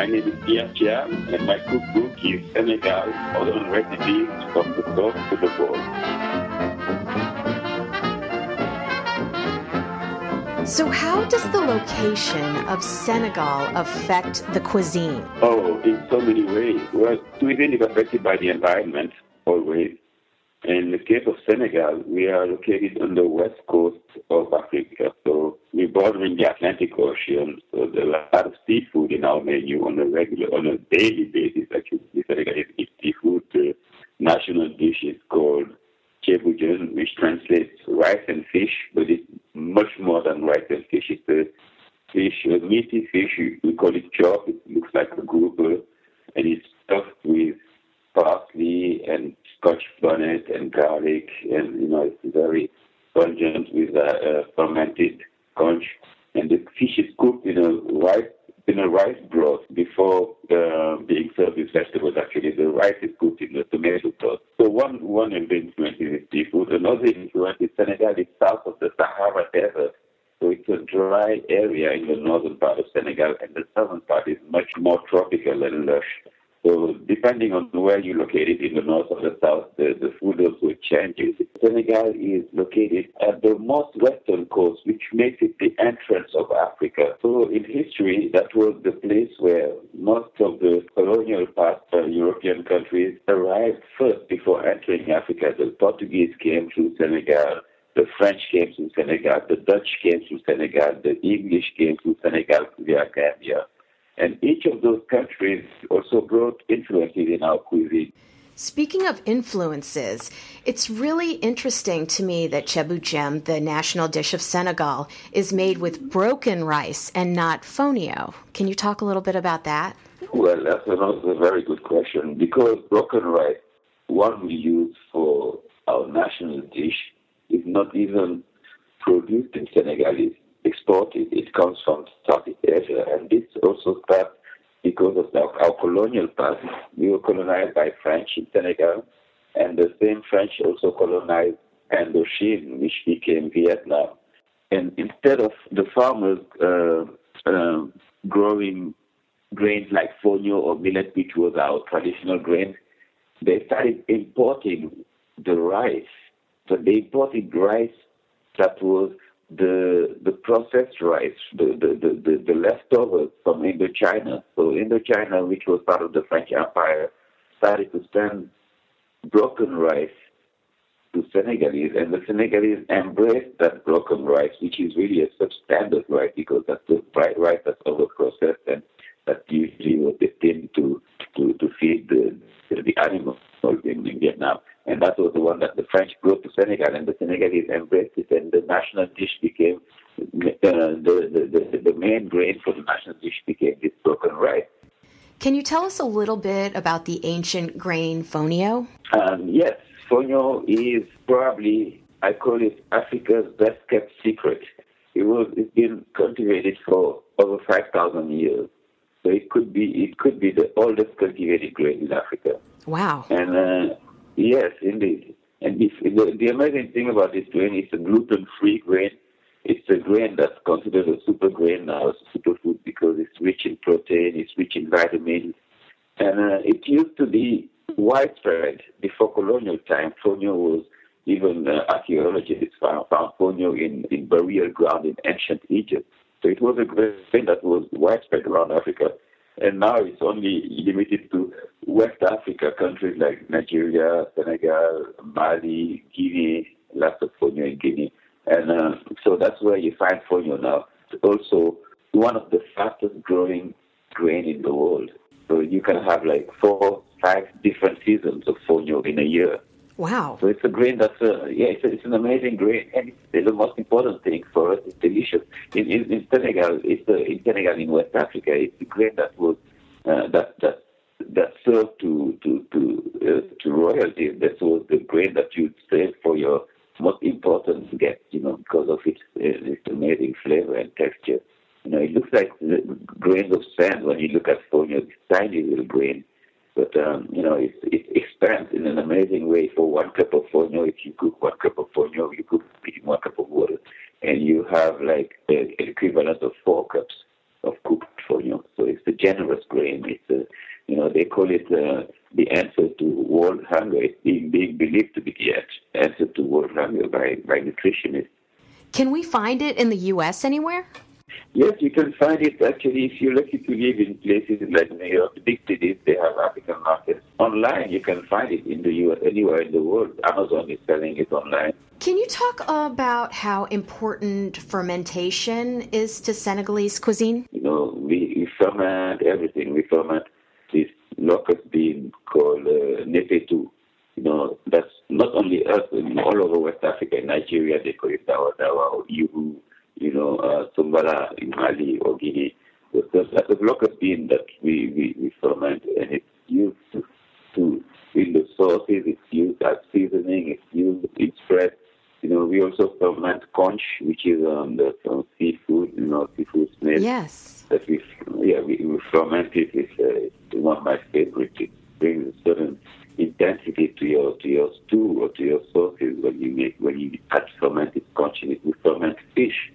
My name is Pierre Thiam, and my cookbook is Senegal, Modern Recipes from the Source to the Bowl. So, how does the location of Senegal affect the cuisine? Oh, in so many ways. Well, cuisine is affected by the environment, always. In the case of Senegal, we are located on the west coast of Africa, so we're bordering the Atlantic Ocean. So there's a lot of seafood in our menu on a regular, on a daily basis. Actually, Senegalese eat seafood. The national dish is called ceebu which translates rice and fish, but it's much more than rice and fish. It's a fish, a meaty fish. We call it thiof. It looks like a grouper, and it's stuffed with parsley and scotch bonnet and garlic, and you know it's very pungent with a, uh, fermented conch. And the fish is cooked in a rice in a rice broth before uh, being served with vegetables. Actually, the rice is cooked in the tomato broth. So one one influences is seafood. Another influence is Senegal is south of the Sahara Desert. So it's a dry area in the northern part of Senegal, and the southern part is much more tropical and lush. So depending on where you're located in the north or the south, the, the food also changes. Senegal is located at the most western coast, which makes it the entrance of Africa. So in history, that was the place where most of the colonial past uh, European countries arrived first before entering Africa. The Portuguese came through Senegal. The French came through Senegal, the Dutch came through Senegal, the English came through Senegal via Gambia. And each of those countries also brought influences in our cuisine. Speaking of influences, it's really interesting to me that ceebu jem, the national dish of Senegal, is made with broken rice and not fonio. Can you talk a little bit about that? Well, that's another very good question because broken rice, one we use for our national dish, is not even produced in Senegal. Exported. It comes from Southeast Asia, and this also starts because of our, our colonial past. We were colonized by French in Senegal, and the same French also colonized Indochine, which became Vietnam. And instead of the farmers uh, uh, growing grains like fonio or millet, which was our traditional grain, they started importing the rice. So they imported rice that was the the processed rice, the, the, the, the, leftovers from Indochina. So Indochina, which was part of the French Empire, started to send broken rice to Senegalese, and the Senegalese embraced that broken rice, which is really a substandard rice because that's the rice that's over processed and that usually was destined to to, to feed the the animals in Vietnam. And that was the one that the French brought to Senegal, and the Senegalese embraced it, and the national dish became uh, the, the, the, the main grain for the national dish became this broken rice. Can you tell us a little bit about the ancient grain fonio? Um, yes, fonio is probably, I call it Africa's best kept secret. It was, it's been cultivated for over 5,000 years. So it could be, it could be the oldest cultivated grain in Africa. Wow. And uh, Yes, indeed. And if, the, the amazing thing about this grain is a gluten-free grain. It's a grain that's considered a super grain now, a superfood because it's rich in protein, it's rich in vitamins, and uh, it used to be widespread before colonial time. Fonio was even uh, archaeologists found, found fonio in, in burial ground in ancient Egypt. So it was a grain that was widespread around Africa and now it's only limited to West Africa countries like Nigeria, Senegal, Mali, Guinea, lots of fonio in Guinea. And uh, so that's where you find fonio now. It's also one of the fastest growing grain in the world. So you can have like four, five different seasons of fonio in a year. Wow. So it's a grain that's, uh, yeah, it's, a, it's an amazing grain. And it's, the most important thing for us. It's delicious. In, in, in Senegal, it's uh, in Senegal, in West Africa, it's a grain that was, uh, that, that, that served to, to, to, uh, to royalty. That was the grain that you'd save for your most important guest, you know, because of its, uh, its amazing flavor and texture. You know, it looks like grains of sand when you look at fonio, this tiny little grain but um, you know, it, it expands in an amazing way. For one cup of fonio, if you cook one cup of fonio, you cook one cup of water, and you have like the equivalent of four cups of cooked fonio. So it's a generous grain. It's a, you know, they call it uh, the answer to world hunger. It's being, being believed to be the answer to world hunger by, by nutritionists. Can we find it in the U.S. anywhere? Yes, you can find it actually if you're lucky to live in places like New York, big cities, they have African markets. Online, you can find it in the US, anywhere in the world. Amazon is selling it online. Can you talk about how important fermentation is to Senegalese cuisine? You know, we, we ferment everything. We ferment this locust bean called uh, netetou. You know, that's not only us, all over West Africa, in Nigeria, they call it dawa dawa or yuhu you know, uh, Tumbala in Mali or Guinea. There's a locust bean that we, we, we ferment and it's used to, to in the sauces, it's used as seasoning, it's used in spread. You know, we also ferment conch, which is um, the seafood, you know, seafood snail. Yes. That we, yeah, we, we ferment it. It's uh, one of my favorites. It brings a certain intensity to your to your stew or to your sauces when you make when you add fermented conch it. We ferment fish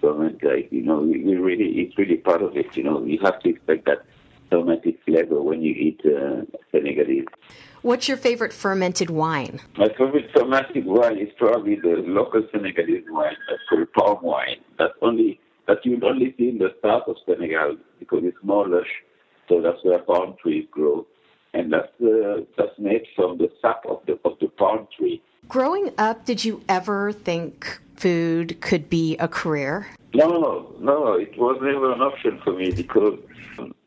ferment, like, you know, we, we, really, it's really part of it. You know, you have to expect that fermented flavor when you eat uh, Senegalese. What's your favorite fermented wine? My favorite fermented wine is probably the local Senegalese wine that's called palm wine. That's only that you would only see in the south of Senegal because it's more lush. So that's where palm trees grow, and that's uh, that's made from the sap of the of the palm tree. Growing up, did you ever think food could be a career? No, no, it was never an option for me because,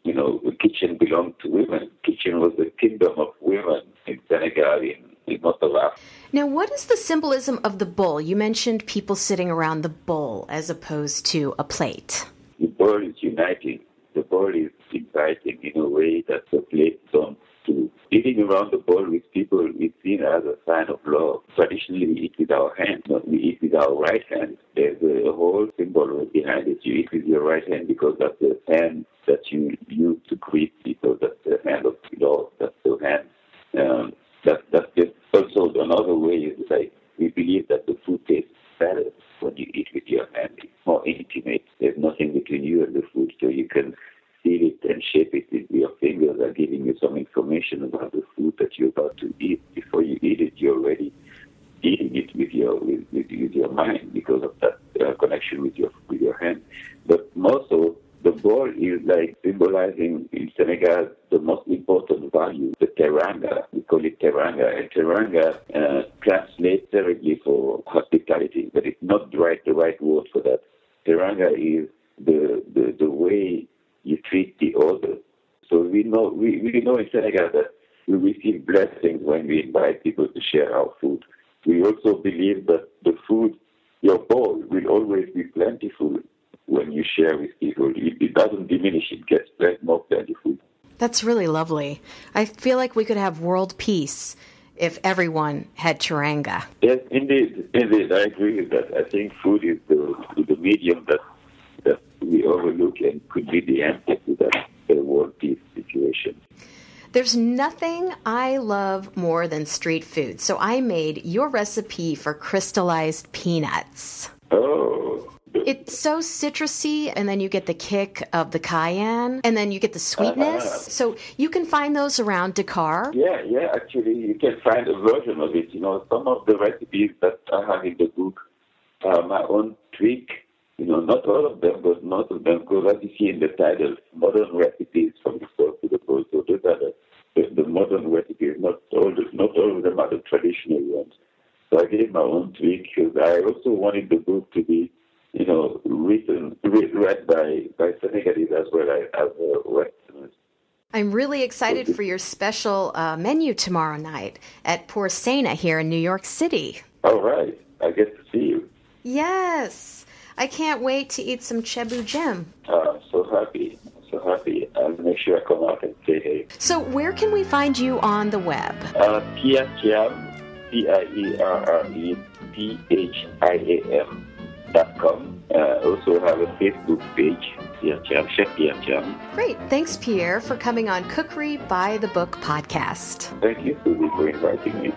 you know, the kitchen belonged to women. Kitchen was the kingdom of women in Senegal, in, in most of Africa. Now, what is the symbolism of the bowl? You mentioned people sitting around the bowl as opposed to a plate. The bowl is uniting. The bowl is inviting in a way that the plate don't to eating around the bowl with people is seen as a sign of love. Traditionally, we eat with our hands, not we eat with our right hand. There's a whole symbol behind it. You eat with your right hand because that's the hand that you use to greet people. That's the hand of love. That's the hand. Um, that, that's just also another way is like we believe that the food tastes better when you eat with your hand. It's more intimate. There's nothing between you and the food, so you can feel it and shape it with your fingers are you some information about the food that you're about to eat. Before you eat it, you're already eating it with your with, with, with your mind because of that uh, connection with your with your hand. But more so, the bowl is like symbolizing in Senegal the most important value, the teranga. We call it teranga, and teranga uh, translates directly for hospitality, but it's not the right the right word for that. Teranga is the, the, the way you treat the other. We know we, we know in Senegal that we receive blessings when we invite people to share our food. We also believe that the food, your bowl, will always be plentiful when you share with people. It, it doesn't diminish; it gets more plentiful. That's really lovely. I feel like we could have world peace if everyone had teranga. Yes, indeed, indeed, I agree with that. I think food is the the medium that that we overlook and could be the answer to that situation. There's nothing I love more than street food, so I made your recipe for crystallized peanuts. Oh. It's so citrusy, and then you get the kick of the cayenne, and then you get the sweetness. Uh-huh. So you can find those around Dakar. Yeah, yeah, actually, you can find a version of it. You know, some of the recipes that I have in the book are my own tweak you know, not all of them, but most of them, because as you see in the title, modern recipes from the source to the bowl. So those are the, the, the modern recipes. Not all, the, not all of them are the traditional ones. So I gave my own tweak because I also wanted the book to be, you know, written, read by, by Senegalese as well as, as uh, Westerners. I'm really excited for your special uh, menu tomorrow night at Pour Sena here in New York City. All right. I get to see you. Yes. I can't wait to eat some chebu jem. Uh, so happy. so happy. I'll make sure I come out and say hey. So, where can we find you on the web? Uh, Pierre Thiam, P I E R R E T H I A M dot com. Uh, also have a Facebook page, Pierre Chef Pierre. Great. Thanks, Pierre, for coming on Cookery by the Book podcast. Thank you, Suzy, for inviting me.